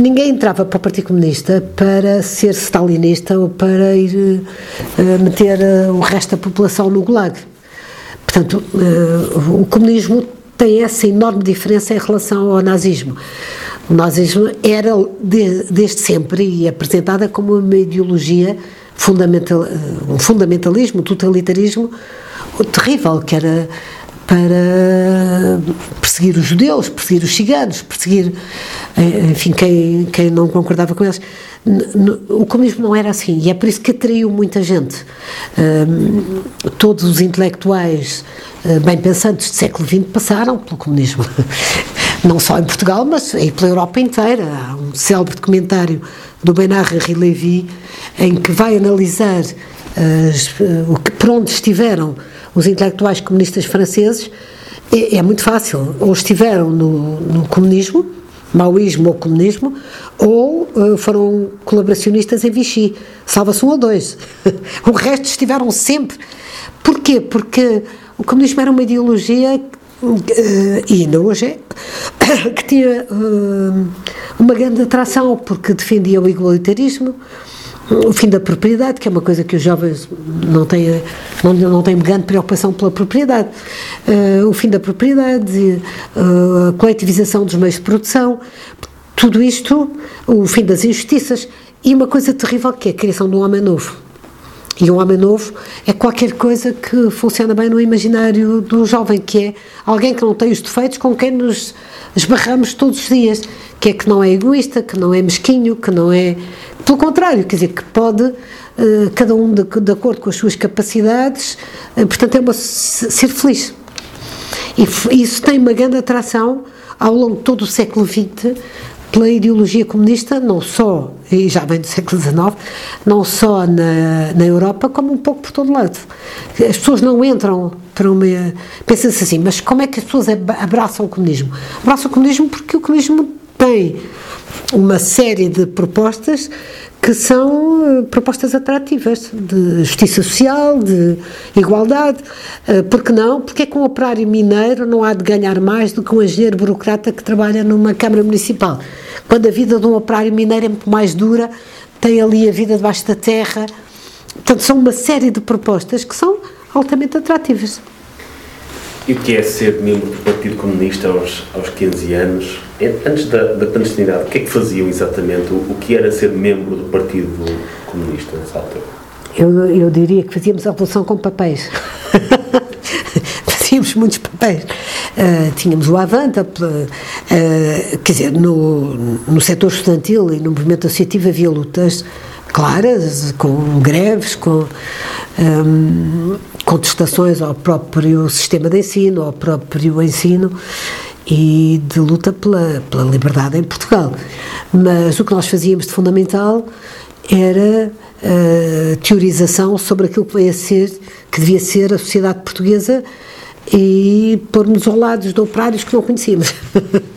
ninguém entrava para o Partido Comunista para ser stalinista ou para ir uh, meter uh, o resto da população no gulag. Portanto, uh, o comunismo tem essa enorme diferença em relação ao nazismo. O nazismo era, de, desde sempre, e apresentada como uma ideologia fundamental, um fundamentalismo, um totalitarismo terrível, que era para perseguir os judeus, perseguir os ciganos, perseguir, eh, enfim, quem, quem não concordava com eles. O comunismo não era assim e é por isso que atraiu muita gente. todos os intelectuais eh, bem pensantes do século XX passaram pelo comunismo. Não só em Portugal, mas pela Europa inteira. Há um célebre documentário do Bernard Henri Lévy em que vai analisar as, eh, o que, por onde estiveram os intelectuais comunistas franceses, é, é muito fácil. Ou estiveram no, no comunismo, maoísmo ou comunismo, ou uh, foram colaboracionistas em Vichy. Salva-se um ou dois. o resto estiveram sempre. Porquê? Porque o comunismo era uma ideologia, uh, e ainda hoje é, que tinha uh, uma grande atração, porque defendia o igualitarismo, o fim da propriedade, que é uma coisa que os jovens não têm, não, não têm grande preocupação pela propriedade, uh, o fim da propriedade, uh, a coletivização dos meios de produção, tudo isto, o fim das injustiças e uma coisa terrível que é a criação de um homem novo. E um homem novo é qualquer coisa que funciona bem no imaginário do jovem, que é alguém que não tem os defeitos com quem nos esbarramos todos os dias, que é que não é egoísta, que não é mesquinho, que não é pelo contrário, quer dizer, que pode, cada um de, de, acordo com as suas capacidades, uh, portanto, é uma, ser feliz. E isso tem uma grande atração ao longo de todo o século XX pela ideologia comunista, não só, e já vem do século XIX, não só na, na Europa, como um pouco por todo lado. As pessoas não entram para uma. Pensa-se assim, mas como é que as pessoas abraçam o comunismo? Abraçam o comunismo porque o comunismo tem uma série de propostas que são eh, propostas atrativas de justiça social, de igualdade. Eh, porque não? Porque é que um operário mineiro não há de ganhar mais do que um engenheiro burocrata que trabalha numa Câmara Municipal? Quando a vida de um operário mineiro é muito mais dura, tem ali a vida debaixo da terra. Portanto, são uma série de propostas que são altamente atrativas. E o que é ser membro do Partido Comunista aos, aos 15 anos? Antes da, da clandestinidade, o que é que faziam exatamente? O, o que era ser membro do Partido Comunista nessa altura? Eu, eu diria que fazíamos a revolução com papéis. fazíamos muitos papéis. Uh, tínhamos o Avanta, uh, quer dizer, no, no setor estudantil e no movimento associativo havia lutas claras, com greves, com um, contestações ao próprio sistema de ensino, ao próprio ensino e de luta pela, pela liberdade em Portugal. Mas o que nós fazíamos de fundamental era a teorização sobre aquilo que a ser, que devia ser a sociedade portuguesa e pôr-nos ao lado dos operários que não conhecíamos.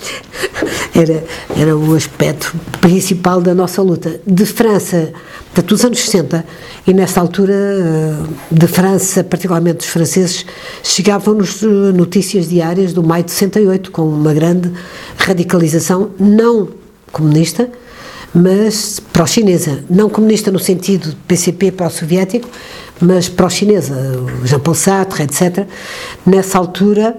era, era o aspecto principal da nossa luta. De França, portanto, dos anos 60, e nessa altura, eh, de França, particularmente dos franceses, chegavam-nos eh, notícias diárias do maio de 68, com uma grande radicalização não comunista, mas pró-chinesa. Não comunista no sentido PCP pró-soviético, mas pró-chinesa, Jean-Paul Sartre, etc. Nessa altura,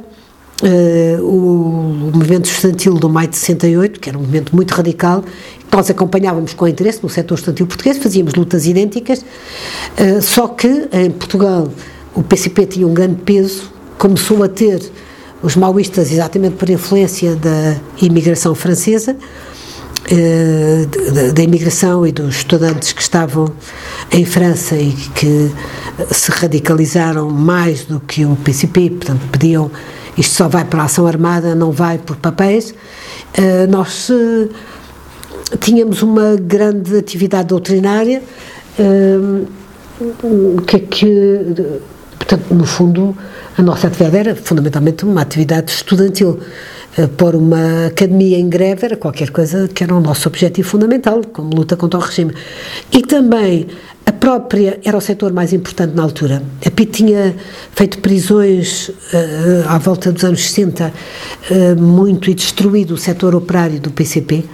uh, o, o, movimento estudantil do maio de 68, que era um movimento muito radical, nós acompanhávamos com interesse no setor estudantil português, fazíamos lutas idênticas, uh, só que em Portugal o PCP tinha um grande peso, começou a ter os maoístas exatamente por influência da imigração francesa, eh, da imigração e dos estudantes que estavam em França e que se radicalizaram mais do que o PCP, portanto pediam isto só vai para a ação armada, não vai por papéis. Eh, nós eh, tínhamos uma grande atividade doutrinária, que é que, portanto, no fundo, a nossa atividade era fundamentalmente uma atividade estudantil. Eh, pôr uma academia em greve era qualquer coisa que era o nosso objetivo fundamental, como luta contra o regime. E também a própria era o setor mais importante na altura. A PIT tinha feito prisões uh, à volta dos anos 60 uh, muito e destruído o setor operário do PCP.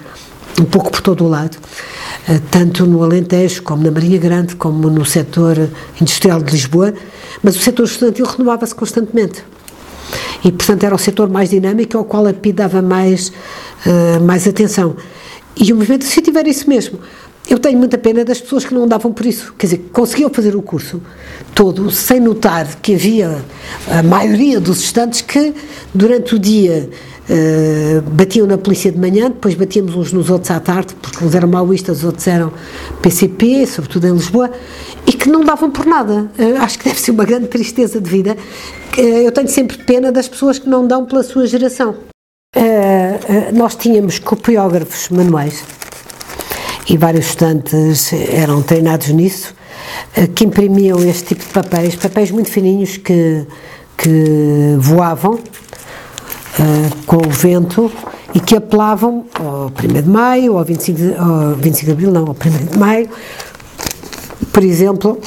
Um pouco por todo o lado, uh, tanto no Alentejo, como na Marinha Grande, como no setor industrial de Lisboa, mas o setor estudantil renovava-se constantemente. E, portanto, era o setor mais dinâmico ao qual a PID dava mais, uh, mais atenção. E o movimento associativo era isso mesmo. Eu tenho muita pena das pessoas que não davam por isso. Quer dizer, conseguiam fazer o curso todo sem notar que havia a maioria dos estudantes que, durante o dia, uh, batiam na polícia de manhã, depois batíamos uns nos outros à tarde, porque uns eram maoístas, os outros eram PCP, sobretudo em Lisboa, e que não davam por nada. Uh, acho que deve ser uma grande tristeza de vida. Uh, eu tenho sempre pena das pessoas que não dão pela sua geração. nós tínhamos copiógrafos manuais e vários estudantes eram treinados nisso, eh, que imprimiam este tipo de papéis, papéis muito fininhos que, que voavam uh, com o vento e que apelavam ao 1 de maio, ao 25 de, ao 25 de abril, não, ao 1 de maio. Por exemplo,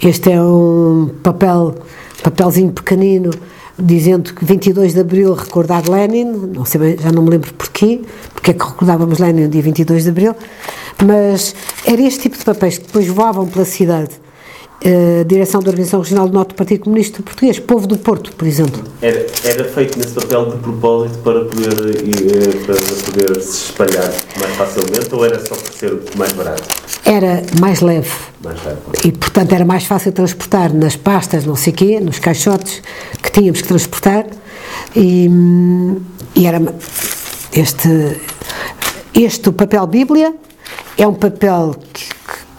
este é um papel, papelzinho pequenino dizendo que 22 de Abril recordar Lenin, não sei, já não me lembro porquê, porque é que recordávamos Lenin no dia 22 de Abril, mas era este tipo de papéis que depois voavam pela cidade. Uh, direção da Organização Regional do Norte do Partido Comunista Português, Povo do Porto, por exemplo. Era, era feito nesse papel de propósito para poder, uh, para poder se espalhar mais facilmente ou era só por ser mais barato? Era mais leve. Mais leve. E, portanto, era mais fácil transportar nas pastas, não sei o quê, nos caixotes que tínhamos que transportar e, e era este, este papel Bíblia é um papel que,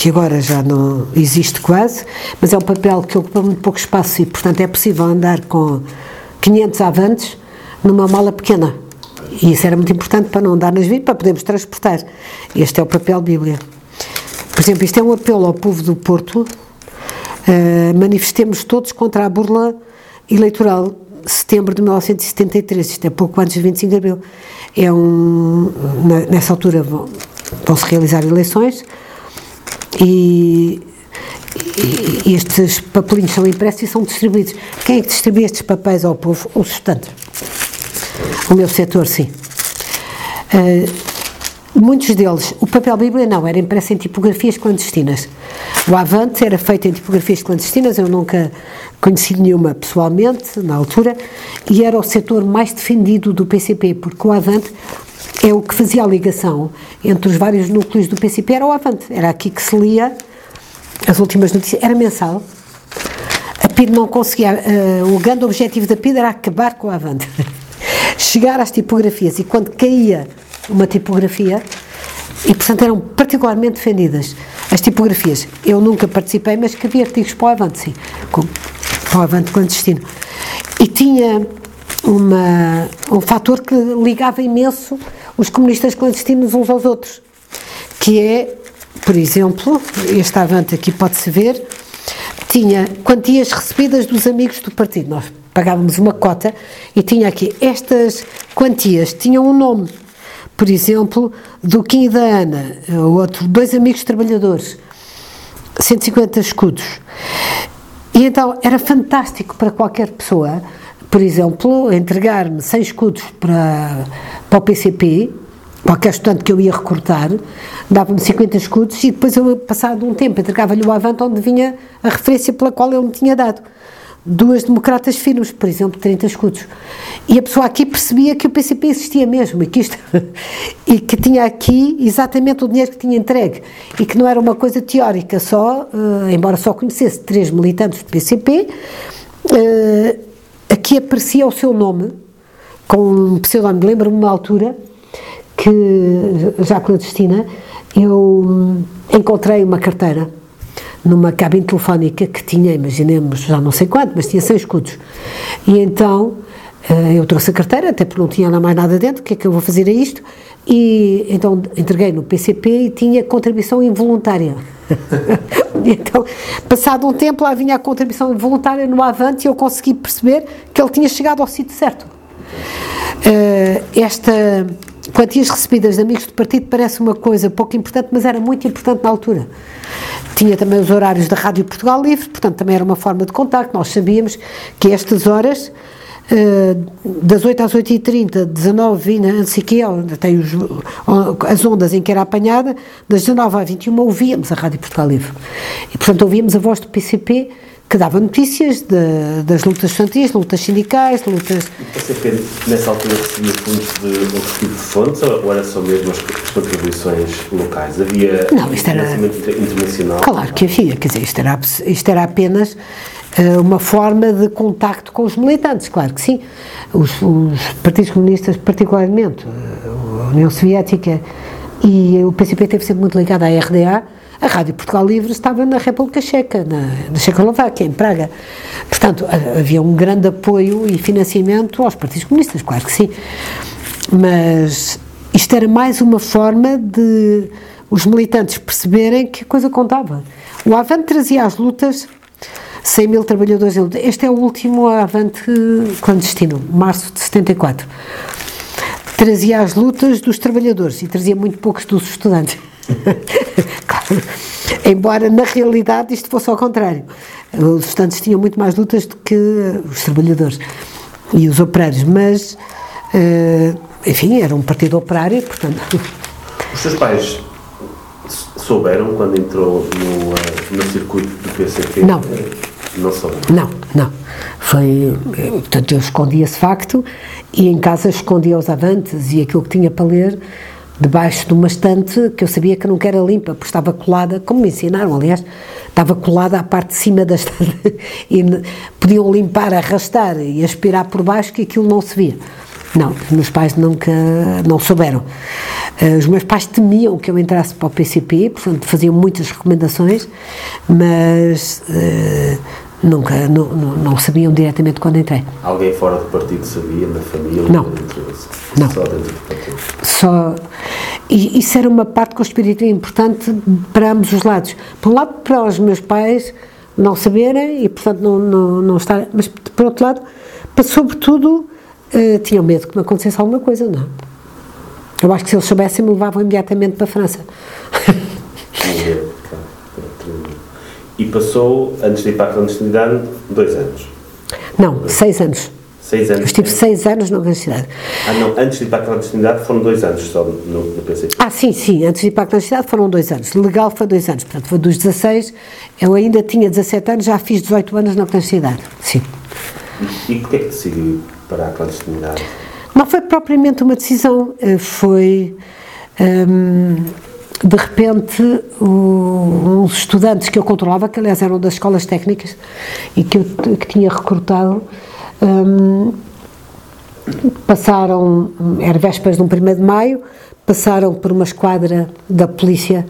que agora já não existe quase, mas é um papel que ocupa muito pouco espaço e, portanto, é possível andar com 500 avantes numa mala pequena. E isso era muito importante para não andar nas vidas, para podermos transportar. Este é o papel Bíblia. Por exemplo, isto é um apelo ao povo do Porto. Uh, manifestemos todos contra a burla eleitoral. Setembro de 1973, isto é pouco antes de 25 de abril. É um. Nessa altura vão, vão se realizar eleições e, estes papelinhos são impressos e são distribuídos. Quem é que distribui estes papéis ao povo? Os estudantes. O meu setor, sim. Uh, muitos deles, o papel Bíblia não, era impresso em tipografias clandestinas. O Avante era feito em tipografias clandestinas, eu nunca conheci nenhuma pessoalmente, na altura, e era o setor mais defendido do PCP, porque o Avante é o que fazia a ligação entre os vários núcleos do PCP, era o Avante. Era aqui que se lia as últimas notícias, era mensal. A PID não conseguia, uh, o grande objetivo da PID era acabar com o Avante. Chegar às tipografias e quando caía uma tipografia, e portanto eram particularmente defendidas as tipografias. Eu nunca participei, mas escrevi artigos para o Avante, sim, com, para o Avante clandestino. E tinha uma, um fator que ligava imenso os comunistas clandestinos uns aos outros, que é, por exemplo, este avante aqui pode-se ver, tinha quantias recebidas dos amigos do partido. Nós pagávamos uma cota e tinha aqui estas quantias, tinham um nome. Por exemplo, do Kim e da Ana, outro, dois amigos trabalhadores, 150 escudos. E então era fantástico para qualquer pessoa por exemplo, entregar-me 100 escudos para, para o PCP, qualquer estudante que eu ia recrutar, dava-me 50 escudos e depois eu, passado um tempo, entregava-lhe o avante onde vinha a referência pela qual ele me tinha dado. Duas democratas firmes, por exemplo, 30 escudos. E a pessoa aqui percebia que o PCP existia mesmo e que, isto, e que tinha aqui exatamente o dinheiro que tinha entregue e que não era uma coisa teórica só, uh, embora só conhecesse três militantes do PCP, uh, Aqui aparecia o seu nome, com um pseudónimo. Lembro-me uma altura que, já clandestina, eu encontrei uma carteira numa cabine telefónica que tinha, imaginemos, já não sei quanto, mas tinha 100 escudos. E então eh, eu trouxe a carteira, até porque não tinha lá mais nada dentro, o que é que eu vou fazer a isto? E então entreguei no PCP e tinha contribuição involuntária. então, passado um tempo, lá vinha a contribuição involuntária no Avante e eu consegui perceber que ele tinha chegado ao sítio certo. Uh, esta quantias recebidas de amigos do partido parece uma coisa pouco importante, mas era muito importante na altura. Tinha também os horários da Rádio Portugal Livre, portanto também era uma forma de contacto. Nós sabíamos que estas horas das 8 às 8h30, 19 e não sei que, tem os, as ondas em que era apanhada, das 19 às 21 ouvíamos a Rádio Portugal Livre. E, portanto, ouvíamos a voz do PCP que dava notícias de, das lutas estudantis, lutas sindicais, lutas... O PCP, nessa altura, recebia fundos de outro tipo de fontes ou era só mesmo as contribuições locais? Havia Não, isto era... internacional? Claro que havia, quer dizer, isto era, isto era apenas uh, uma forma de contacto com os militantes, claro que sim. Os, os partidos comunistas, particularmente a União Soviética e o PCP esteve sempre muito ligado à RDA, a Rádio Portugal Livre estava na República Checa, na, na Checoslováquia, em Praga. Portanto, havia um grande apoio e financiamento aos partidos comunistas, claro que sim. Mas isto era mais uma forma de os militantes perceberem que a coisa contava. O Avante trazia as lutas 100 mil trabalhadores. Este é o último Avante clandestino, março de 74. Trazia as lutas dos trabalhadores e trazia muito poucos dos estudantes. claro. Embora na realidade isto fosse ao contrário. Os estudantes tinham muito mais lutas do que os trabalhadores e os operários, mas uh, enfim, era um partido operário, portanto. Os seus pais souberam quando entrou no, eh, no circuito do PCP? Não. Não souberam? Não, não. Foi, portanto, eu escondi esse facto e em casa escondia os avantes e aquilo que tinha para ler debaixo de uma estante que eu sabia que nunca era limpa, porque estava colada, como me ensinaram, aliás, estava colada à parte de cima da estante e podiam limpar, arrastar e aspirar por baixo que aquilo não se via. Não, os meus pais nunca, não souberam. Eh, os meus pais temiam que eu entrasse para o PCP, portanto faziam muitas recomendações, mas uh, nunca, não, não, sabiam diretamente quando entrei. Alguém fora do partido sabia, na família? Não. Não. Só dentro do partido? Só e isso era uma parte conspirativa importante para ambos os lados. Por um lado, para os meus pais não saberem e, portanto, não, não, não estar. Mas, por outro lado, para, sobretudo, uh, tinham medo que me acontecesse alguma coisa, não. Eu acho que se eles soubessem, me levavam imediatamente para a França. E passou, antes de ir para a clandestinidade, dois anos? Não, seis anos. Seis anos. Eu estive seis anos na universidade. Ah, não, antes de ir para a clandestinidade foram dois anos só no, no PCP. Ah, sim, sim, antes de ir para a clandestinidade foram dois anos. Legal foi dois anos, portanto foi dos 16, eu ainda tinha 17 anos, já fiz 18 anos na clandestinidade, sim. E, e porquê é que decidiu para a clandestinidade? Não foi propriamente uma decisão, eh, foi. Hum, de repente, o, estudantes que eu controlava, que aliás eram das escolas técnicas e que eu que tinha recrutado, um, passaram, era vésperas de um 1 de maio, passaram por uma esquadra da polícia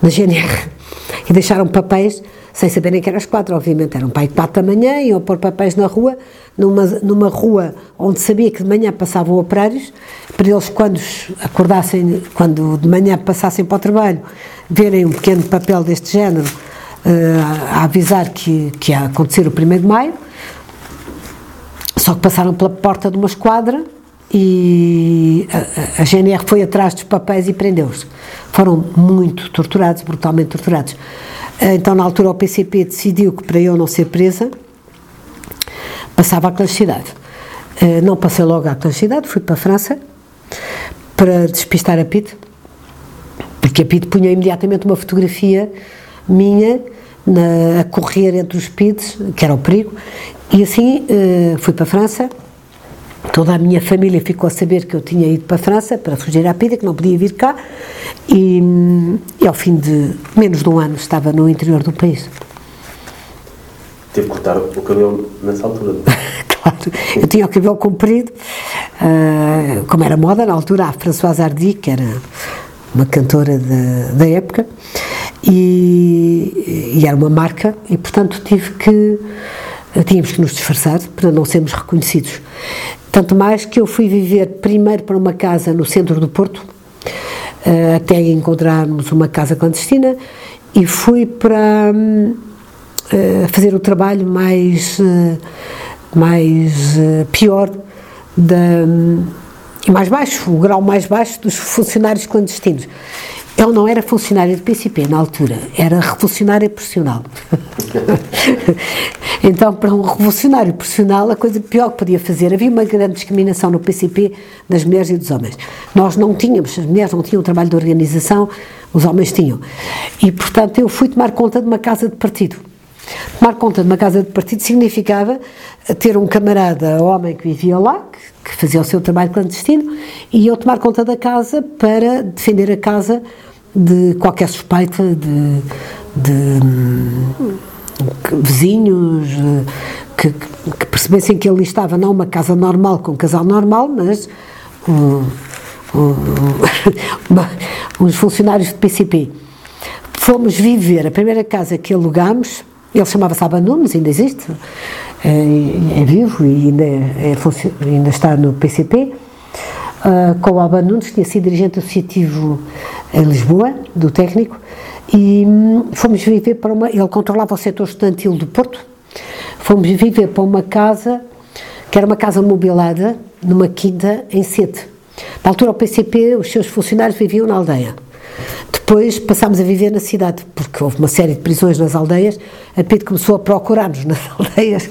da GNR e deixaram papéis sem saberem que eram as quatro, obviamente, eram pai quatro da manhã, iam pôr papéis na rua, numa, numa rua onde sabia que de manhã passavam operários, para eles quando acordassem, quando de manhã passassem para o trabalho, verem um pequeno papel deste género, uh, a avisar que, que ia acontecer o 1 de maio, só que passaram pela porta de uma esquadra e a, a, GNR foi atrás dos papéis e prendeu-os. Foram muito torturados, brutalmente torturados. Então, na altura, o PCP decidiu que para eu não ser presa, passava à clandestinidade. Eh, não passei logo à clandestinidade, fui para a França para despistar a PIT, porque a PIT punha imediatamente uma fotografia minha na, a correr entre os PIDs, que era o perigo, e assim uh, fui para a França. Toda a minha família ficou a saber que eu tinha ido para a França para fugir à pida, que não podia vir cá, e, e ao fim de menos de um ano estava no interior do país. Teve que cortar o cabelo nessa altura? claro, eu tinha o cabelo comprido, uh, como era moda na altura, a Françoise Hardy, que era uma cantora da, da época, e, e, era uma marca, e portanto tive que tínhamos que nos disfarçar para não sermos reconhecidos. Tanto mais que eu fui viver primeiro para uma casa no centro do Porto, eh, até encontrarmos uma casa clandestina, e fui para eh, fazer o trabalho mais, eh, mais pior da, e mais baixo, o grau mais baixo dos funcionários clandestinos. Ele não era funcionário do PCP na altura, era revolucionário profissional. então, para um revolucionário profissional, a coisa pior que podia fazer, havia uma grande discriminação no PCP das mulheres e dos homens. Nós não tínhamos, as mulheres não tinham trabalho de organização, os homens tinham. E, portanto, eu fui tomar conta de uma casa de partido. Tomar conta de uma casa de partido significava ter um camarada homem que vivia lá, que, que fazia o seu trabalho clandestino, e eu tomar conta da casa para defender a casa de qualquer suspeita de, de hum, vizinhos que, que, percebessem que ele estava não uma casa normal com um casal normal, mas um, um, uns funcionários do PCP. Fomos viver, a primeira casa que alugámos, ele chamava-se Alba Nunes, ainda existe, é, é vivo e ainda, é, ainda está no PCP uh, com o Alba Nunes, tinha sido dirigente associativo em Lisboa, do técnico, e um, fomos viver para uma. Ele controlava o setor estudantil do Porto. Fomos viver para uma casa que era uma casa mobilada numa quinta em Sete. Na altura, o PCP, os seus funcionários viviam na aldeia. Depois passámos a viver na cidade, porque houve uma série de prisões nas aldeias. A PID começou a procurar-nos nas aldeias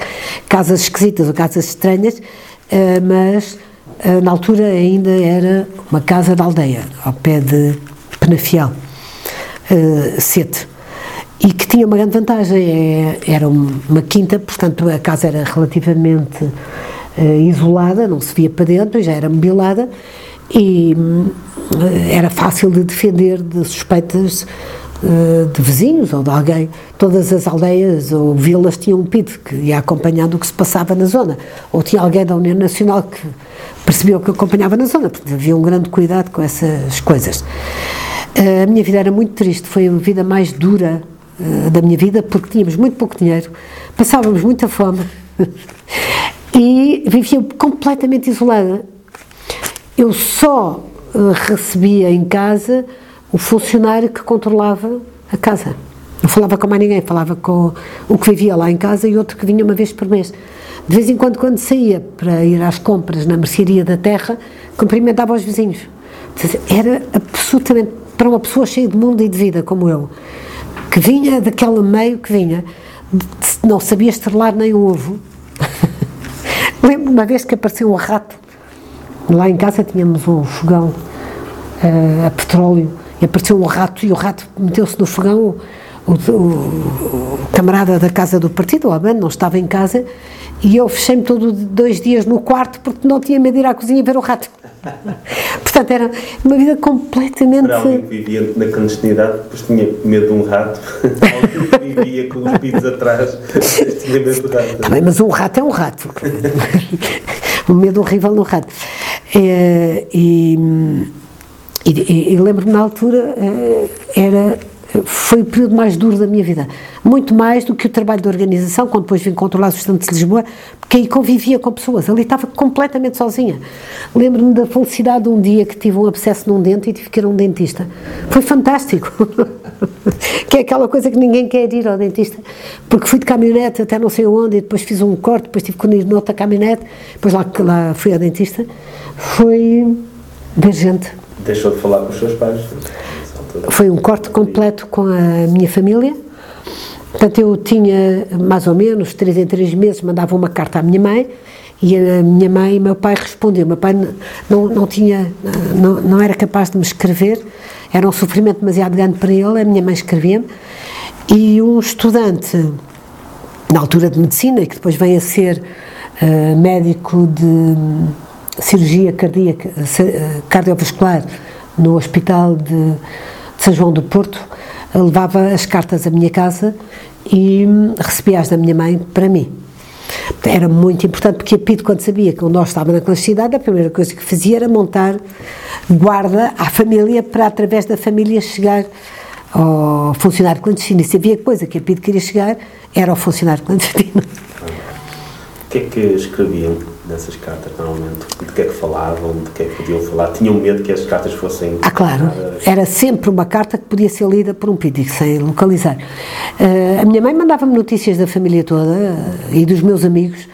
casas esquisitas ou casas estranhas, eh, mas eh, na altura ainda era uma casa da aldeia, ao pé de Penafiel, uh, Sete, e que tinha uma grande vantagem, é, era uma quinta, portanto a casa era relativamente isolada, não se via para dentro, já era mobilada, e uh, era fácil de defender de suspeitas de vizinhos ou de alguém. Todas as aldeias ou vilas tinham um PID que ia acompanhando o que se passava na zona. Ou tinha alguém da União Nacional que percebeu que eu acompanhava na zona, porque havia um grande cuidado com essas coisas. A minha vida era muito triste, foi a vida mais dura da minha vida, porque tínhamos muito pouco dinheiro, passávamos muita fome e vivia completamente isolada. Eu só uh, recebia em casa o funcionário que controlava a casa. Não falava com mais ninguém, falava com o que vivia lá em casa e outro que vinha uma vez por mês. De vez em quando, quando saía para ir às compras na mercearia da terra, cumprimentava os vizinhos. Era absolutamente, para uma pessoa cheia de mundo e de vida como eu, que vinha daquele meio que vinha, não sabia estrelar nem um ovo. Lembro uma vez que apareceu um rato. Lá em casa tínhamos um fogão uh, a petróleo e apareceu um rato e o rato meteu-se no fogão. O, o, o, camarada da casa do partido, o Albano, não estava em casa e eu fechei-me todos dois dias no quarto porque não tinha medo de ir à cozinha ver o rato. Portanto, era uma vida completamente. Para alguém que vivia na clandestinidade, depois tinha medo de um rato. alguém que vivia com os picos atrás, tinha medo do rato. Também, mas um rato é um rato. Um medo horrível no rato. É, e, e, e lembro-me na altura, é, era foi o período mais duro da minha vida. Muito mais do que o trabalho de organização, quando depois vim controlar os estudantes de Lisboa, porque aí convivia com pessoas. Ali estava completamente sozinha. Lembro-me da felicidade de um dia que tive um abscesso num dente e tive que ir a um dentista. Foi fantástico. que é aquela coisa que ninguém quer ir ao dentista. Porque fui de caminhonete até não sei onde e depois fiz um corte, depois tive que ir noutra caminhonete, depois lá, lá fui ao dentista. Foi ver gente. Deixou de falar com os seus pais? Foi um corte completo com a minha família. Portanto, eu tinha mais ou menos, três em três meses, mandava uma carta à minha mãe e a minha mãe e meu pai respondiam. Meu pai não, não tinha, não, não era capaz de me escrever, era um sofrimento demasiado grande para ele, a minha mãe escrevia-me. E um estudante, na altura de medicina, que depois vem a ser uh, médico de cirurgia cardíaca, uh, cardiovascular no Hospital de são João do Porto, levava as cartas à minha casa e recebia-as da minha mãe para mim. Era muito importante porque a PID, quando sabia que o nosso estava na clandestinidade, a primeira coisa que fazia era montar guarda à família para, através da família, chegar ao funcionário clandestino. E se havia coisa que a PID queria chegar, era ao funcionário clandestino. O que é que escreviam? Nessas cartas, normalmente? De que é que falavam, de que é que podiam falar? Tinham medo que as cartas fossem... Ah, claro. Era sempre uma carta que podia ser lida por um pídico, sem localizar. Uh, a minha mãe mandava-me notícias da família toda uh, e dos meus amigos.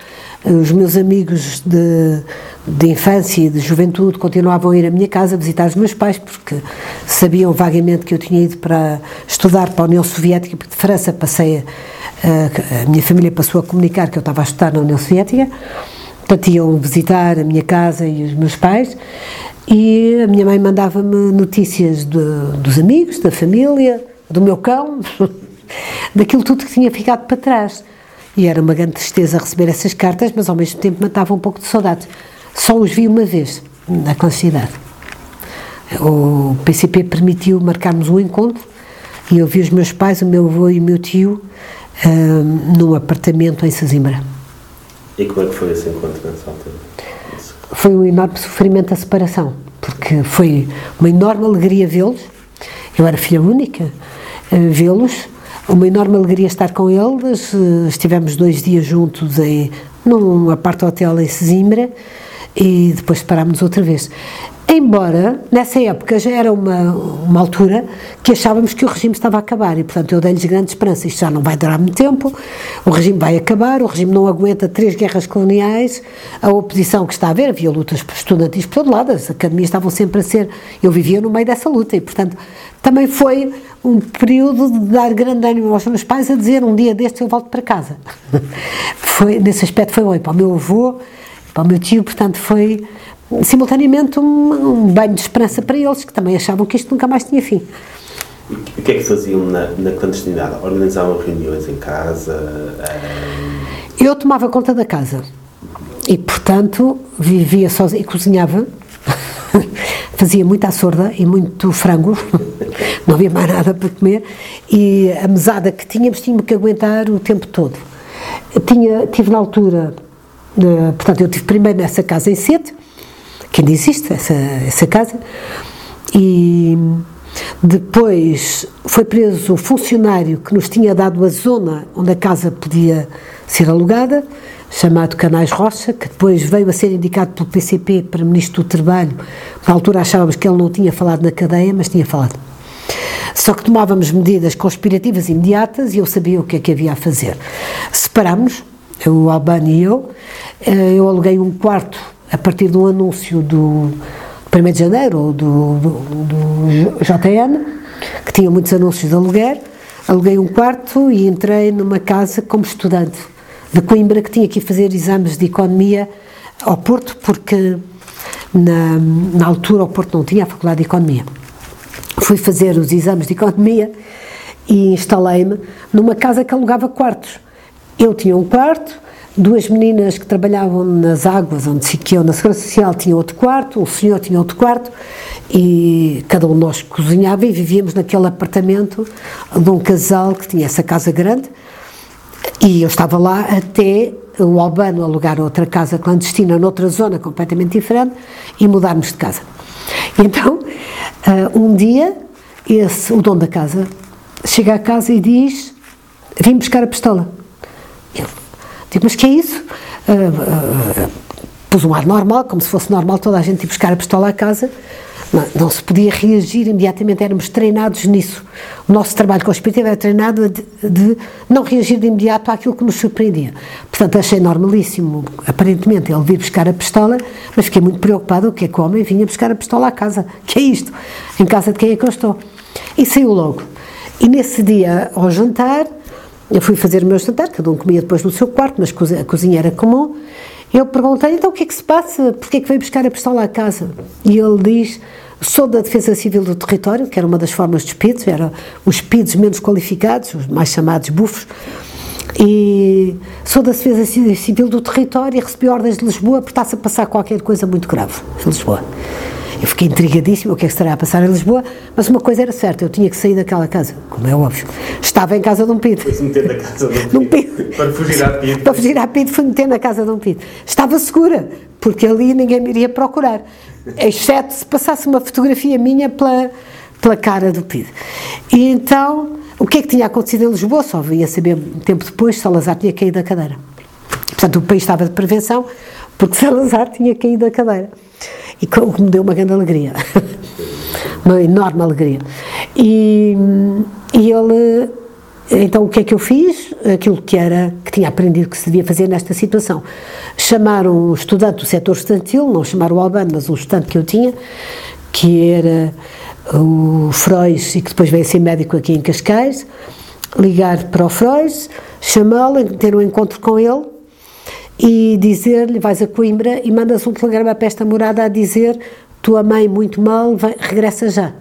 Uh, os meus amigos de de infância e de juventude continuavam a ir à minha casa visitar os meus pais, porque sabiam vagamente que eu tinha ido para estudar para a União Soviética, porque de França passei a, a minha família passou a comunicar que eu estava a estudar na União Soviética, portanto iam visitar a minha casa e os meus pais, e a minha mãe mandava-me notícias de, dos amigos, da família, do meu cão, daquilo tudo que tinha ficado para trás. E era uma grande tristeza receber essas cartas, mas ao mesmo tempo matava um pouco de saudades. Só os vi uma vez, na classidade. O PCP permitiu marcarmos um encontro e eu vi os meus pais, o meu avô e o meu tio um, num apartamento em Sesimbra. E como é que foi esse encontro nessa altura? Foi um enorme sofrimento a separação, porque foi uma enorme alegria vê-los. Eu era filha única, uh, vê-los, uma enorme alegria estar com eles. Uh, estivemos dois dias juntos em, num apart-hotel em Sesimbra e depois separámos outra vez. Embora, nessa época, já era uma, uma altura que achávamos que o regime estava a acabar e, portanto, eu dei-lhes grande esperança. Isto já não vai durar muito tempo, o regime vai acabar, o regime não aguenta três guerras coloniais, a oposição que está a haver, havia lutas estudantis por todo lado, as academias estavam sempre a ser. Eu vivia no meio dessa luta e, portanto, também foi um período de dar grande ânimo aos meus pais a dizer um dia destes eu volto para casa. foi, nesse aspecto foi bom. E para o meu avô, para o meu tio, portanto, foi simultaneamente um, um banho de esperança para eles, que também achavam que isto nunca mais tinha fim. E o que é que faziam na, na clandestinidade? Organizavam reuniões em casa? Um... Eu tomava conta da casa e, portanto, vivia sozinha e cozinhava. Fazia muita sorda e muito frango, não havia mais nada para comer, e a mesada que tínhamos tínhamos que aguentar o tempo todo. Tinha, tive na altura, uh, portanto, eu tive primeiro nessa casa em Sete, que ainda existe essa, essa casa, e depois foi preso o funcionário que nos tinha dado a zona onde a casa podia ser alugada, chamado Canais Rocha, que depois veio a ser indicado pelo PCP para Ministro do Trabalho. Na altura achávamos que ele não tinha falado na cadeia, mas tinha falado. Só que tomávamos medidas conspirativas imediatas e eu sabia o que é que havia a fazer. Separámos, o Albano e eu, eh, eu aluguei um quarto a partir do anúncio do 1 de janeiro, do, do, do JN, que tinha muitos anúncios de aluguer, aluguei um quarto e entrei numa casa como estudante de Coimbra, que tinha que fazer exames de economia ao Porto, porque na, na altura o Porto não tinha a Faculdade de Economia. Fui fazer os exames de economia e instalei-me numa casa que alugava quartos. Eu tinha um quarto, duas meninas que trabalhavam nas águas, onde eu na Segurança Social, tinha outro quarto, o senhor tinha outro quarto, e cada um de nós cozinhava e vivíamos naquele apartamento de um casal que tinha essa casa grande, e eu estava lá até o Albano alugar outra casa clandestina noutra zona completamente diferente e mudarmos de casa. Então, uh, um dia, esse, o dono da casa chega à casa e diz: Vim buscar a pistola. Eu digo: Mas que é isso? Uh, uh, pus um ar normal, como se fosse normal toda a gente ir buscar a pistola à casa. Não, não, se podia reagir imediatamente, éramos treinados nisso. O nosso trabalho conspirativo era treinado de, de, não reagir de imediato àquilo que nos surpreendia. Portanto, achei normalíssimo, aparentemente, ele vir buscar a pistola, mas fiquei muito preocupada, o que é que o homem vinha buscar a pistola à casa? que é isto? Em casa de quem é que eu estou? E saiu logo. E nesse dia, ao jantar, eu fui fazer o meu jantar, cada um comia depois no seu quarto, mas a cozinha era comum, eu perguntei, então o que é que se passa? Porquê é que veio buscar a pistola à casa? E ele diz, sou da Defesa Civil do Território, que era uma das formas de espíritos, eram os PIDs menos qualificados, os mais chamados bufos, e sou da Defesa Civil do Território e recebi ordens de Lisboa por estar-se a passar qualquer coisa muito grave em Lisboa. Eu fiquei intrigadíssimo o que é que estará a passar em Lisboa, mas uma coisa era certa, eu tinha que sair daquela casa, como é óbvio. Estava em casa de um PID. Foi-se meter na casa de um PID. Para fugir à PID. Para fugir à PID, fui meter na casa de um PID. Estava segura, porque ali ninguém me iria procurar, exceto se passasse uma fotografia minha pela, pela cara do PID. E então, o que é que tinha acontecido em Lisboa? Só vinha saber um tempo depois, Salazar tinha caído da cadeira. Portanto, o país estava de prevenção, porque Salazar tinha caído da cadeira e que me deu uma grande alegria, uma enorme alegria. E, e ele, Então o que é que eu fiz? Aquilo que era que tinha aprendido que se devia fazer nesta situação. Chamaram um estudante do setor estudantil, não chamaram o Albano, mas um estudante que eu tinha, que era o Freud e que depois veio ser médico aqui em Cascais, ligar para o Freud, chamá-lo, ter um encontro com ele e dizer-lhe, vais a Coimbra e mandas um telegrama para esta morada a dizer tua mãe muito mal, vai, regressa já.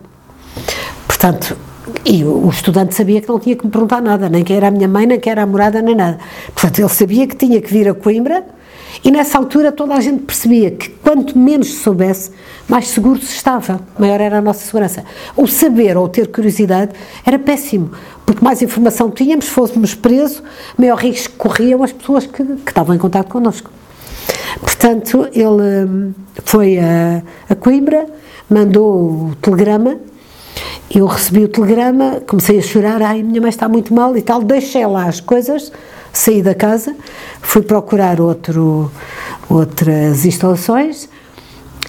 Portanto, e o, estudante sabia que não tinha que me perguntar nada, nem que era a minha mãe, nem que era a morada, nem nada. Portanto, ele sabia que tinha que vir a Coimbra e nessa altura toda a gente percebia que quanto menos se soubesse, mais seguro se estava, maior era a nossa segurança. O saber ou ter curiosidade era péssimo, porque mais informação tínhamos, fôssemos presos, maior risco corriam as pessoas que, que estavam em contato connosco. Portanto, ele hum, foi a, a Coimbra, mandou o telegrama, eu recebi o telegrama, comecei a chorar, ai, minha mãe está muito mal e tal, deixei lá as coisas, saí da casa, fui procurar outro, outras instalações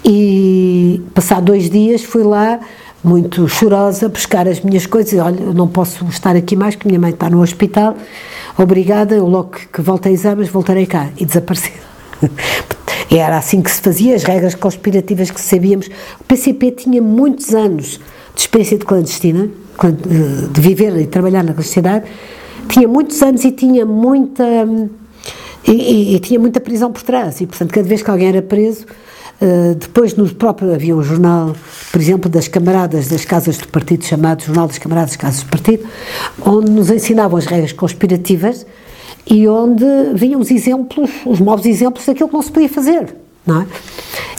e, passado dois dias, fui lá, muito chorosa, buscar as minhas coisas. Olha, eu não posso estar aqui mais, porque minha mãe está no hospital. Obrigada, eu logo que volto a exames voltarei cá. E desapareci. Era assim que se fazia, as regras conspirativas que sabíamos. O PCP tinha muitos anos de experiência de clandestina, de viver e trabalhar na clandestinidade, tinha muitos anos e tinha muita. E, e, e, tinha muita prisão por trás, e portanto, cada vez que alguém era preso, uh, depois no próprio havia um jornal, por exemplo, das camaradas das casas do partido, chamado Jornal das Camaradas das Casas do Partido, onde nos ensinavam as regras conspirativas e onde vinham os exemplos, os novos exemplos daquilo que não se podia fazer, não é?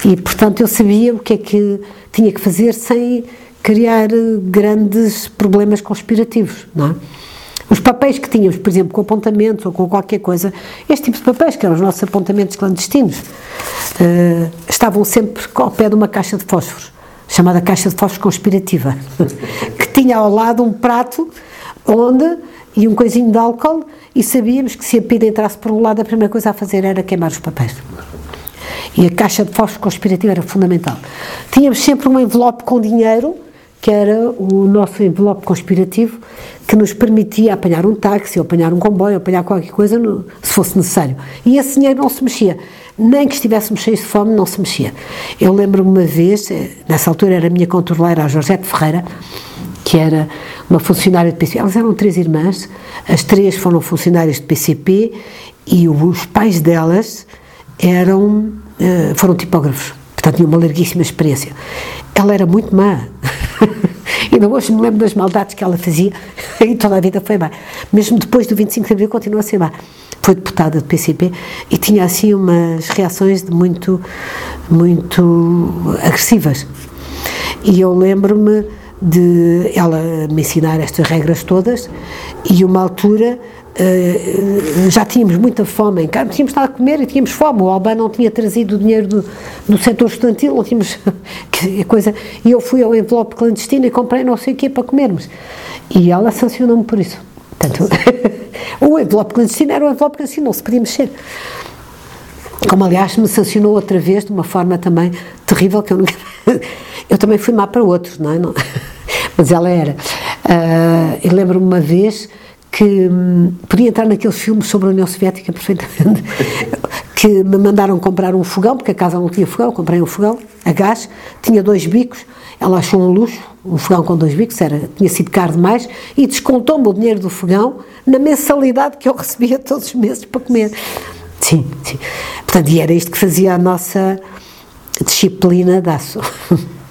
E portanto eu sabia o que é que tinha que fazer sem criar grandes problemas conspirativos, não é? Os papéis que tínhamos, por exemplo, com apontamentos ou com qualquer coisa, este tipo de papéis, que eram os nossos apontamentos clandestinos, uh, estavam sempre ao pé de uma caixa de fósforos, chamada caixa de fósforos conspirativa, que tinha ao lado um prato onde e um coisinho de álcool e sabíamos que se a pida entrasse por um lado a primeira coisa a fazer era queimar os papéis. E a caixa de fósforo conspirativa era fundamental. Tínhamos sempre um envelope com dinheiro que era o nosso envelope conspirativo, que nos permitia apanhar um táxi, ou apanhar um comboio, ou apanhar qualquer coisa, no, se fosse necessário. E esse dinheiro não se mexia. Nem que estivéssemos cheios de fome, não se mexia. Eu lembro-me uma vez, eh, nessa altura era a minha controleira, a Georgette Ferreira, que era uma funcionária de PCP. Elas eram três irmãs, as três foram funcionárias de PCP e os pais delas eram, eh, foram tipógrafos. Portanto, tinham uma larguíssima experiência. Ela era muito má. Ainda hoje me lembro das maldades que ela fazia e toda a vida foi má. Mesmo depois do 25 de Abril continua a ser má. Foi deputada do PCP e tinha assim umas reações de muito, muito agressivas. E eu lembro-me de ela me ensinar estas regras todas e uma altura Uh, já tínhamos muita fome em casa, tínhamos estado a comer e tínhamos fome. O Albano não tinha trazido o dinheiro do, do setor estudantil, não tínhamos coisa. E eu fui ao envelope clandestino e comprei não sei o quê para comermos. E ela sancionou-me por isso. Portanto, o envelope clandestino era o envelope clandestino, não se podia mexer. Como, aliás, me sancionou outra vez de uma forma também terrível, que eu nunca. Eu também fui má para outros, não é? Não. Mas ela era. Uh, eu lembro-me uma vez que hum, podia entrar naqueles filmes sobre a União Soviética perfeitamente, que me mandaram comprar um fogão, porque a casa não tinha fogão, comprei um fogão a gás, tinha dois bicos, ela achou um luxo, um fogão com dois bicos, era, tinha sido caro demais, e descontou-me o dinheiro do fogão na mensalidade que eu recebia todos os meses para comer. Sim, sim. Portanto, e era isto que fazia a nossa disciplina de aço.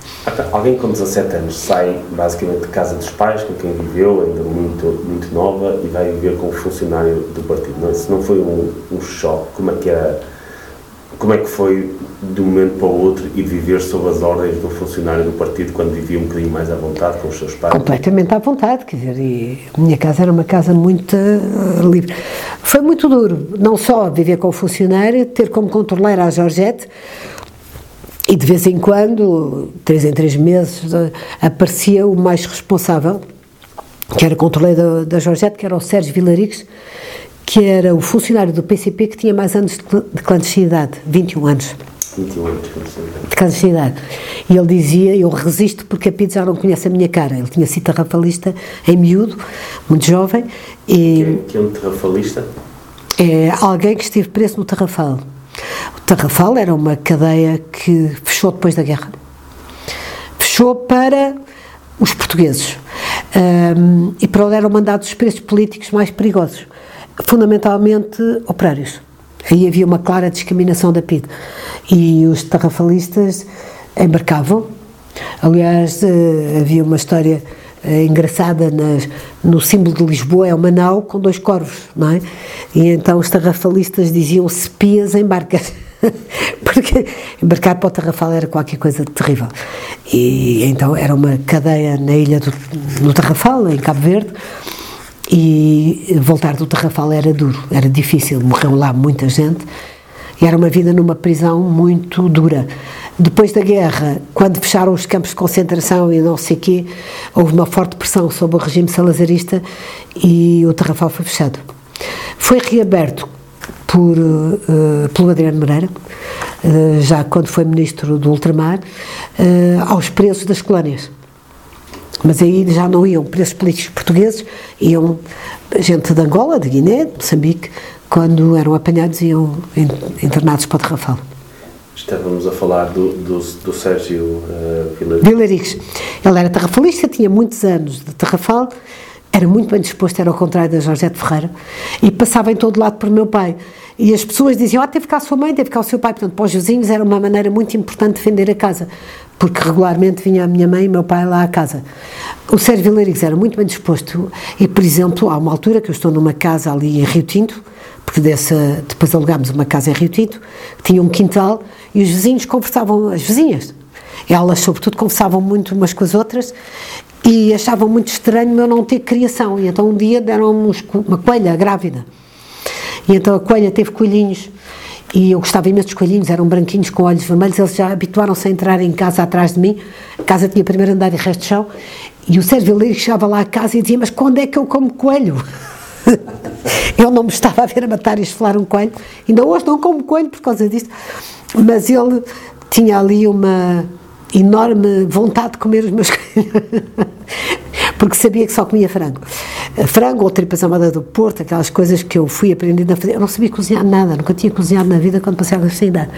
Alguém com 17 anos sai basicamente de casa dos pais, com quem viveu, ainda muito, muito nova, e vai viver com um funcionário do partido. Não, isso não foi um, um choque? Como é que era, como é que foi de um momento para o outro e viver sob as ordens do funcionário do partido quando vivia um bocadinho mais à vontade com os seus pais? Completamente à vontade, quer dizer, e a minha casa era uma casa muito uh, livre. Foi muito duro, não só viver com o funcionário, ter como controleira a Georgette, e de vez em quando, três em três meses, aparecia o mais responsável, que era controleiro da, da que era o Sérgio Vilarix, que era o funcionário do PCP que tinha mais anos de clandestinidade, 21 anos. 21 anos de clandestinidade. de clandestinidade. E ele dizia: Eu resisto porque a Pito já não conhece a minha cara. Ele tinha sido tarrafalista em miúdo, muito jovem, Que e é, que é um terrafalista? é alguém que esteve preso no Tarrafal. O Tarrafal era uma cadeia que fechou depois da guerra. Fechou para os portugueses. Ahm, e para onde eram mandados os presos políticos mais perigosos, fundamentalmente operários. Aí havia uma clara discriminação da PIDE. E os tarrafalistas embarcavam. Aliás, eh, havia uma história eh, engraçada nas- no símbolo de Lisboa, é uma nau com dois corvos, não é? E então os tarrafalistas diziam sepias em barcas. Porque embarcar para o Tarrafal era qualquer coisa terrível. E então era uma cadeia na ilha do no Tarrafal, em Cabo Verde, e voltar do Tarrafal era duro, era difícil, morreu lá muita gente e era uma vida numa prisão muito dura. Depois da guerra, quando fecharam os campos de concentração e não sei quê, houve uma forte pressão sobre o regime salazarista e o Tarrafal foi fechado. Foi reaberto por, eh, pelo Adriano Moreira, eh, já quando foi ministro do Ultramar, eh, aos presos das colónias. Mas aí já não iam presos políticos portugueses, iam gente de Angola, de Guiné, de Moçambique, quando eram apanhados iam in- internados para o Tarrafal. Estávamos a falar do, do, do Sérgio uh, Vilar. Vilarix. Ele era tarrafalista, tinha muitos anos de Tarrafal, era muito bem disposto, era ao contrário da Jorgette Ferreira, e passava em todo lado por meu pai. E as pessoas diziam, ah, teve cá a sua mãe, teve cá o seu pai. Portanto, para os vizinhos era uma maneira muito importante de defender a casa, porque regularmente vinha a minha mãe e meu pai lá à casa. O Sérgio Vilarix era muito bem disposto, e, por exemplo, há uma altura que eu estou numa casa ali em Rio Tinto, porque dessa, depois alugámos uma casa em Rio Tinto, tinha um quintal, e os vizinhos conversavam, as vizinhas, elas, sobretudo, conversavam muito umas com as outras e achavam muito estranho eu não ter criação. E então um dia deram-me uma coelha grávida. E então a coelha teve coelhinhos. E eu gostava imenso dos coelhinhos, eram branquinhos com olhos vermelhos. Eles já habituaram-se a entrar em casa atrás de mim. A casa tinha primeiro andar e resto de chão. E o Sérgio Vileiro chegava lá a casa e dizia: Mas quando é que eu como coelho? Ele não me estava a ver a matar e esfolar um coelho. Ainda hoje não como coelho por causa disto. Mas ele tinha ali uma enorme vontade de comer os meus coelhos. Porque sabia que só comia frango. Frango ou tripas à moda do Porto, aquelas coisas que eu fui aprendendo a fazer. Eu não sabia cozinhar nada, nunca tinha cozinhado na vida quando passei a idade.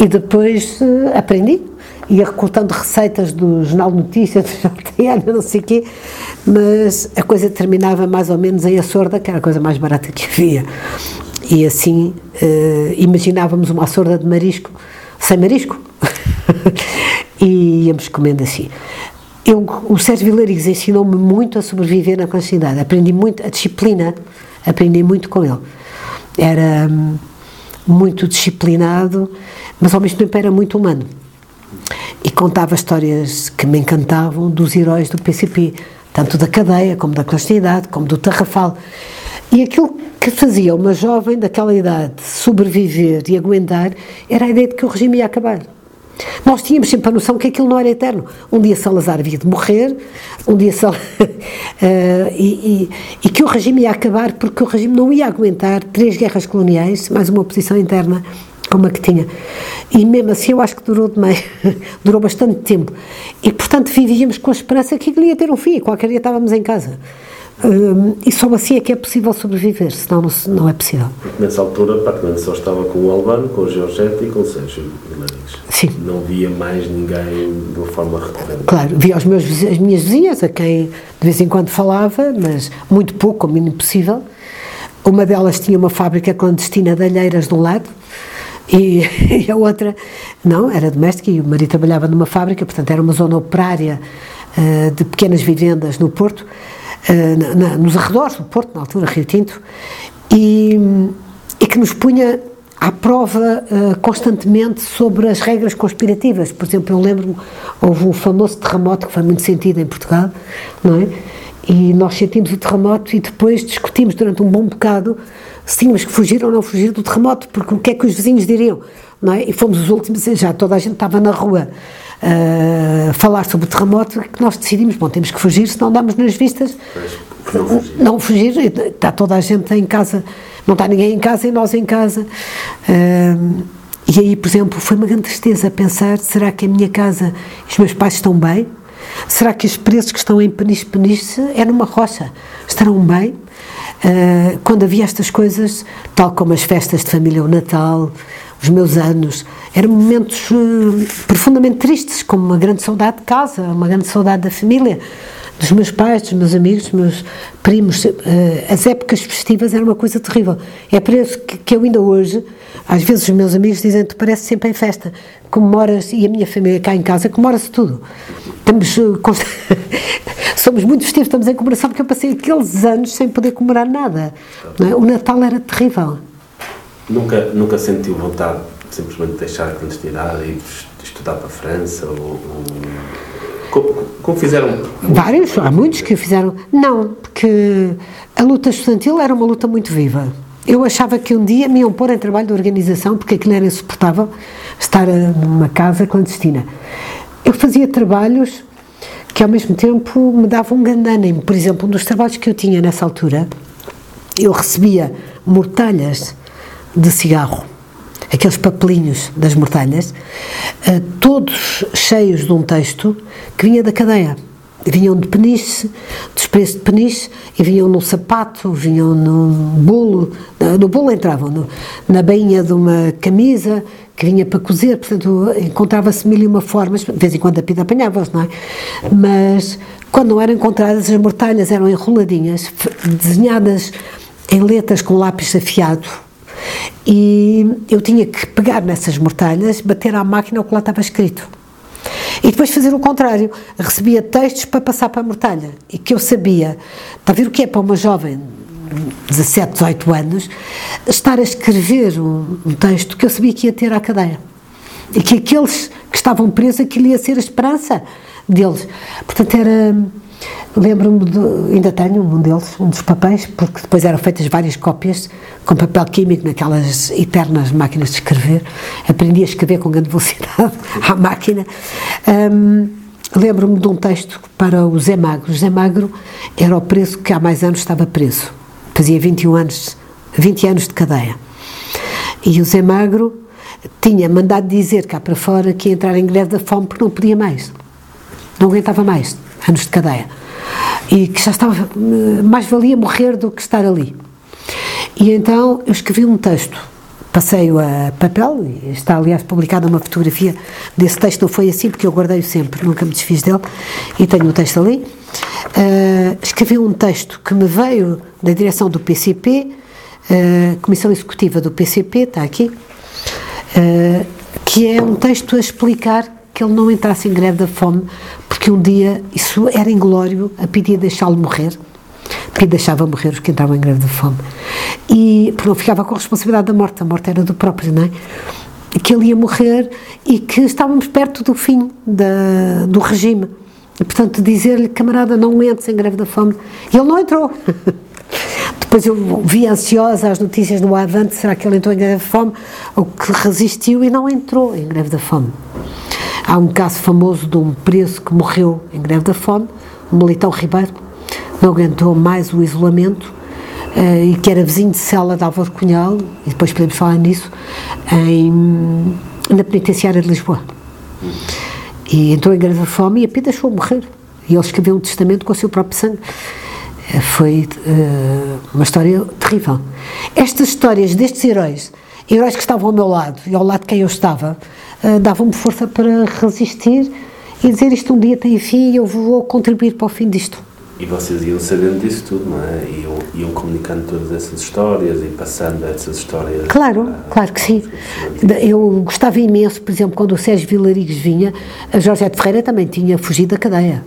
E depois eh, aprendi, ia recortando receitas do Jornal Notícias, do JTN, não sei o quê, mas a coisa terminava mais ou menos em açorda, que era a coisa mais barata que havia. E assim eh, imaginávamos uma açorda de marisco, sem marisco, e íamos comendo assim. Eu, o Sérgio Vilarigues ensinou-me muito a sobreviver na clandestinidade, aprendi muito, a disciplina, aprendi muito com ele. Era hum, muito disciplinado, mas ao mesmo tempo era muito humano. E contava histórias que me encantavam dos heróis do PCP, tanto da cadeia, como da clandestinidade, como do Tarrafal. E aquilo que fazia uma jovem daquela idade sobreviver e aguentar era a ideia de que o regime ia acabar. Nós tínhamos sempre a noção que aquilo não era eterno. Um dia Salazar havia de morrer, um dia. Eh, e, e, e que o regime ia acabar porque o regime não ia aguentar três guerras coloniais, mais uma oposição interna como a que tinha. E mesmo assim eu acho que durou demais, durou bastante tempo. E portanto vivíamos com a esperança que aquilo ia ter um fim, qualquer dia estávamos em casa. Hum, e só assim é que é possível sobreviver, senão não, não é possível. Porque nessa altura praticamente só estava com o Albano, com o Giorgetti e com o Sérgio Vilarix. Sim. Não via mais ninguém de uma forma recorrente. Claro, via os meus, as minhas vizinhas, a quem de vez em quando falava, mas muito pouco, como impossível. Uma delas tinha uma fábrica clandestina de alheiras de um lado e, e a outra, não, era doméstica e o marido trabalhava numa fábrica, portanto era uma zona operária eh, de pequenas vivendas no Porto, eh, na- nos arredores do Porto, na altura, Rio Tinto, e, e que nos punha à prova eh, constantemente sobre as regras conspirativas. Por exemplo, eu lembro-me, houve um famoso terremoto que foi muito sentido em Portugal, não é? E nós sentimos o terremoto e depois discutimos durante um bom bocado se tínhamos que fugir ou não fugir do terremoto, porque o que é que os vizinhos diriam, não é? E fomos os últimos, já toda a gente estava na rua eh, a falar sobre o terremoto, que nós decidimos, bom, temos que fugir, senão damos nas vistas Mas não fugir. não fugir, está toda a gente em casa, não está ninguém em casa e nós em casa. Ahm, e E aí, por exemplo, foi uma grande tristeza pensar: será que a minha casa e os meus pais estão bem? Será que os preços que estão em Peniche Peniche é numa rocha? Estarão bem? Uh, quando havia estas coisas, tal como as festas de família, o Natal, os meus anos, eram momentos uh, profundamente tristes, como uma grande saudade de casa, uma grande saudade da família, dos meus pais, dos meus amigos, dos meus primos. Uh, as épocas festivas eram uma coisa terrível. É por isso que, que eu ainda hoje, às vezes os meus amigos dizem, tu parece sempre em festa, comemoras, e a minha família cá em casa comemora-se tudo. Estamos, somos muito festivos, estamos em comemoração, porque eu passei aqueles anos sem poder comemorar nada. É? O Natal era terrível. Nunca, nunca sentiu vontade de simplesmente deixar a clandestinidade e estudar para a França? Ou, ou... Como, como, fizeram? Vários, há muitos que fizeram. Não, porque a luta estudantil era uma luta muito viva. Eu achava que um dia me iam pôr em trabalho de organização, porque aquilo era insuportável, estar numa casa clandestina. Eu fazia trabalhos que ao mesmo tempo me davam um grande ânimo. Por exemplo, um dos trabalhos que eu tinha nessa altura, eu recebia mortalhas de cigarro, aqueles papelinhos das mortalhas, eh, todos cheios de um texto que vinha da cadeia. Vinham de peniche, dos preços de peniche, e vinham num sapato, vinham num bolo, no bolo entravam, no, na bainha de uma camisa, que vinha para cozer, portanto, encontrava-se mil e uma formas, de vez em quando a pida apanhava-os, não é? Mas quando não eram encontradas, as mortalhas eram enroladinhas, desenhadas em letras com lápis afiado, e eu tinha que pegar nessas mortalhas, bater à máquina o que lá estava escrito. E depois fazer o contrário, recebia textos para passar para a mortalha, e que eu sabia, está a ver o que é para uma jovem 17, 18 anos, estar a escrever um, um, texto que eu sabia que ia ter à cadeia. E que aqueles que estavam presos, aquilo ia ser a esperança deles. Portanto, era. Lembro-me, ainda tenho um deles, um dos papéis, porque depois eram feitas várias cópias com papel químico naquelas eternas máquinas de escrever. Aprendi a escrever com grande velocidade à máquina. Um, Lembro-me de um texto para o Zé Magro. O Zé Magro era o preso que há mais anos estava preso fazia 21 anos, 20 anos de cadeia. E o Zé Magro tinha mandado dizer cá para fora que ia entrar em greve da fome porque não podia mais. Não aguentava mais, anos de cadeia. E que já estava, mais valia morrer do que estar ali. E então eu escrevi um texto, passei-o a papel, está aliás publicada uma fotografia desse texto, não foi assim porque eu guardei-o sempre, nunca me desfiz dele, e tenho o texto ali. Uh, escrevi um texto que me veio da direção do PCP, uh, ah, Comissão Executiva do PCP, está aqui, uh, que é um texto a explicar que ele não entrasse em greve da fome, porque um dia isso era inglório, a pedir deixá-lo morrer, porque deixava morrer os que entravam em greve da fome. E porque não ficava com a responsabilidade da morte, a morte era do próprio, não é? Que ele ia morrer e que estávamos perto do fim da, do regime. E, portanto, dizer-lhe, camarada, não entres em greve da fome. E ele não entrou. Depois eu vi ansiosa as notícias no Avante, será que ele entrou em greve da fome? Ou que resistiu e não entrou em greve da fome. Há um caso famoso de um preso que morreu em greve da fome, o Militão Ribeiro, não aguentou mais o isolamento uh, e que era vizinho de cela de Álvaro Cunhal, e depois podemos falar nisso, em, na penitenciária de Lisboa. E entrou em grande fome e a Pia deixou morrer. E ele escreveu um testamento com o seu próprio sangue. Eh, foi uh, uma história terrível. Estas histórias destes heróis, heróis que estavam ao meu lado e ao lado de quem eu estava, uh, davam-me força para resistir e dizer isto um dia tem fim e eu vou contribuir para o fim disto. E vocês iam sabendo disso tudo, não é? Iam, iam comunicando todas essas histórias e passando essas histórias. Claro, a, claro que sim. Eu gostava imenso, por exemplo, quando o Sérgio Vilarigues vinha, a Jorgette Ferreira também tinha fugido da cadeia.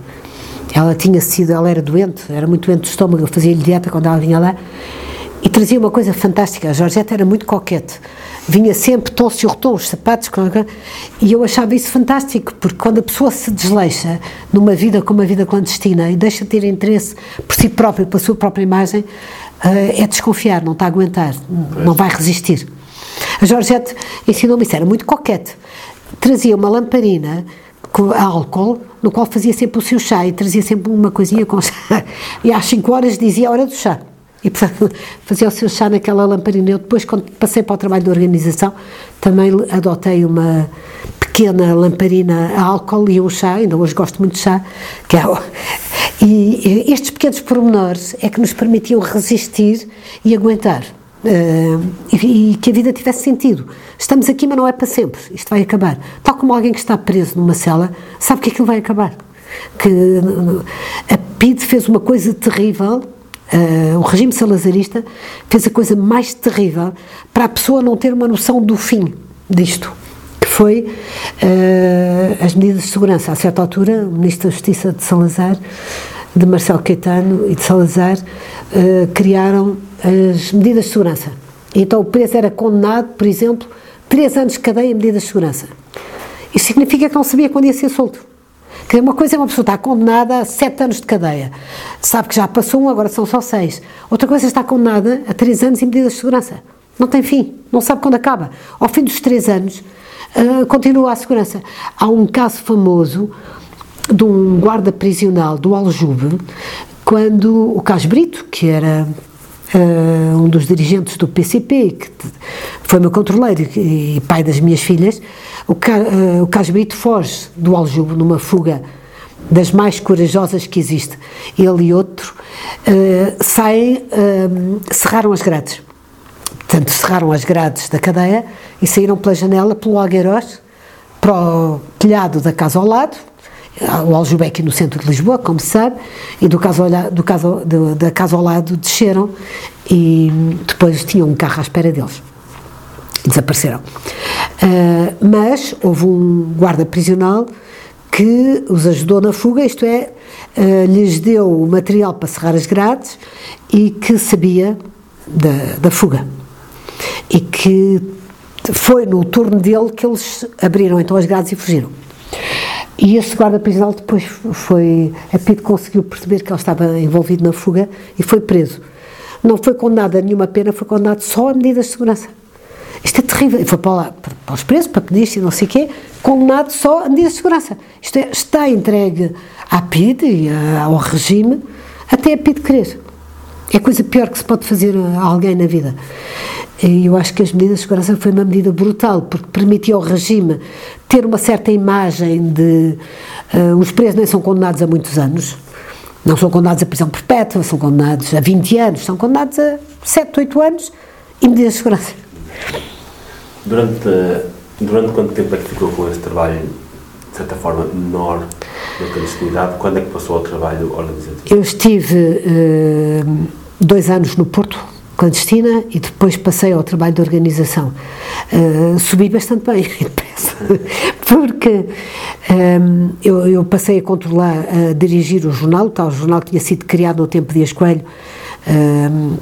Ela tinha sido, ela era doente, era muito doente do estômago, eu fazia-lhe dieta quando ela vinha lá e trazia uma coisa fantástica. A Jorgette era muito coquete vinha sempre tom sur tom, os sapatos, e eu achava isso fantástico, porque quando a pessoa se desleixa numa vida como a vida clandestina e deixa de ter interesse por si próprio, pela sua própria imagem, eh, é desconfiar, não está a aguentar, não vai resistir. A Georgette ensinou-me isso, era muito coquete. Trazia uma lamparina com álcool, no qual fazia sempre o seu chá e trazia sempre uma coisinha com chá. E às 5 horas dizia a hora do chá. E, portanto, fazia o seu chá naquela lamparina. Eu depois, quando passei para o trabalho de organização, também adotei uma pequena lamparina a álcool e um chá, ainda hoje gosto muito de chá, que é o, e estes pequenos pormenores é que nos permitiam resistir e aguentar. Uh, e, e, que a vida tivesse sentido. Estamos aqui, mas não é para sempre. Isto vai acabar. Tal como alguém que está preso numa cela sabe que aquilo vai acabar. Que a PIDE fez uma coisa terrível Uh, o regime salazarista fez a coisa mais terrível para a pessoa não ter uma noção do fim disto, que foi uh, as medidas de segurança. A certa altura, o Ministro da Justiça de Salazar, de Marcelo Caetano e de Salazar, uh, criaram as medidas de segurança. Então o preso era condenado, por exemplo, três anos de cadeia em medidas de segurança. Isso significa que não sabia quando ia ser solto. Que uma coisa é uma pessoa estar condenada a sete anos de cadeia, sabe que já passou um, agora são só seis. Outra coisa é estar condenada a três anos em medidas de segurança. Não tem fim, não sabe quando acaba. Ao fim dos três anos, uh, continua a segurança. Há um caso famoso de um guarda prisional do Aljube, quando o Carlos Brito, que era uh, um dos dirigentes do PCP, que foi meu controleiro e pai das minhas filhas, o, uh, o foge do Aljube numa fuga das mais corajosas que existe. Ele e outro uh, saem, uh, cerraram as grades. Portanto, cerraram as grades da cadeia e saíram pela janela, pelo Algueiroz, para o telhado da casa ao lado, o Aljube aqui no centro de Lisboa, como se sabe, e do caso, do caso, do, da casa ao lado desceram e depois tinham um carro à espera deles. Desapareceram. Uh, mas houve um guarda prisional que os ajudou na fuga, isto é, uh, lhes deu o material para cerrar as grades e que sabia da, da fuga. E que foi no turno dele que eles abriram então as grades e fugiram. E esse guarda prisional depois foi. A PID conseguiu perceber que ele estava envolvido na fuga e foi preso. Não foi condenado a nenhuma pena, foi condenado só a medidas de segurança. Isto é terrível. Foi para, para os presos, para pedir e não sei o quê, condenado só a medidas de segurança. Isto é, está entregue à PID e ao regime até a PID querer. É a coisa pior que se pode fazer a alguém na vida. E eu acho que as medidas de segurança foi uma medida brutal, porque permitia ao regime ter uma certa imagem de. Uh, os presos nem são condenados a muitos anos, não são condenados a prisão perpétua, são condenados a 20 anos, são condenados a 7, 8 anos e medidas de segurança. Durante, durante quanto tempo é que ficou com esse trabalho, de certa forma, menor na clandestinidade? Quando é que passou ao trabalho organizativo? Eu estive uh, dois anos no Porto, clandestina, e depois passei ao trabalho de organização. Uh, subi bastante bem, porque um, eh, eu, eu, passei a controlar, a dirigir o jornal, o tal jornal que tinha sido criado no tempo de Dias Coelho, um,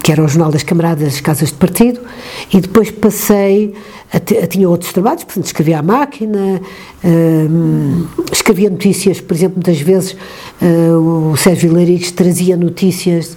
que era o Jornal das Camaradas das Casas de Partido, e depois passei a, a tinha outros trabalhos, portanto, escrevia à máquina, escrevia notícias, por exemplo, muitas vezes uh, o Sérgio Vilarigues trazia notícias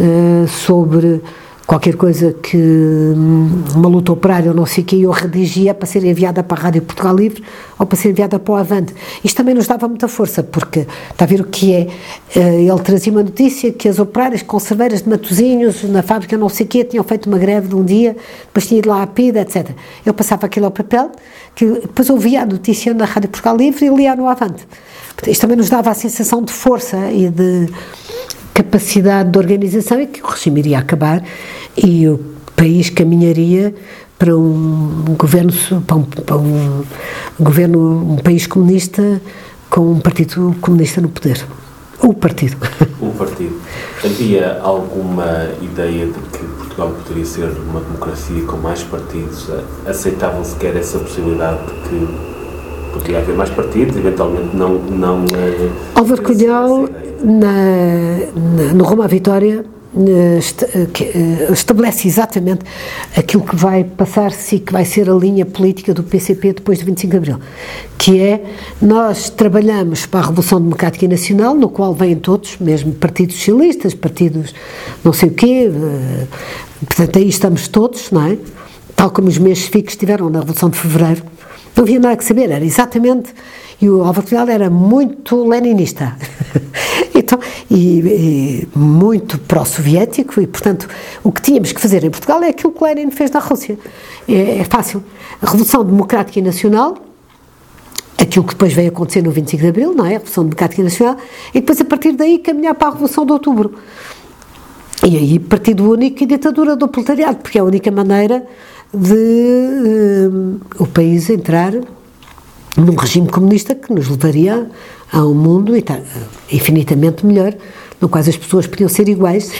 uh, sobre qualquer coisa que hum, uma luta operária ou não sei o que, eu redigia para ser enviada para a Rádio Portugal Livre ou para ser enviada para o Avante. Isto também nos dava muita força, porque está a ver o que é, eh, ele trazia uma notícia que as operárias conserveiras de Matozinhos, na fábrica não sei o quê, tinham feito uma greve de um dia, depois tinha ido lá à PIDA, etc. Eu passava aquilo ao papel, que depois ouvia a notícia na Rádio Portugal Livre e lia no Avante. Isto também nos dava a sensação de força e de capacidade de organização e que o regime iria acabar e o país caminharia para um governo para um, para um governo um país comunista com um partido comunista no poder. O partido. O partido. Havia alguma ideia de que Portugal poderia ser uma democracia com mais partidos? Aceitavam sequer essa possibilidade de que poderia haver mais partidos eventualmente não não eh, Álvaro Cunhal na, na, no Roma Vitória eh, eh, estabelece exatamente aquilo que vai passar-se e que vai ser a linha política do PCP depois de 25 de Abril, que é nós trabalhamos para a Revolução Democrática Nacional, no qual vêm todos, mesmo partidos socialistas, partidos não sei o quê, eh, portanto aí estamos todos, não é? Tal como os meus fixos estiveram na Revolução de Fevereiro, não havia nada que saber, era exatamente. E o Álvaro Cunhal era muito leninista. Então, e, e muito pró-soviético, e portanto o que tínhamos que fazer em Portugal é aquilo que Lenin fez na Rússia. É, é fácil. A Revolução Democrática e Nacional, aquilo que depois veio acontecer no 25 de Abril, não é? A Revolução Democrática e Nacional, e depois a partir daí caminhar para a Revolução de Outubro. E aí partido único e ditadura do proletariado, porque é a única maneira de uh, o país entrar num regime comunista que nos levaria a um mundo infinitamente melhor, no qual as pessoas podiam ser iguais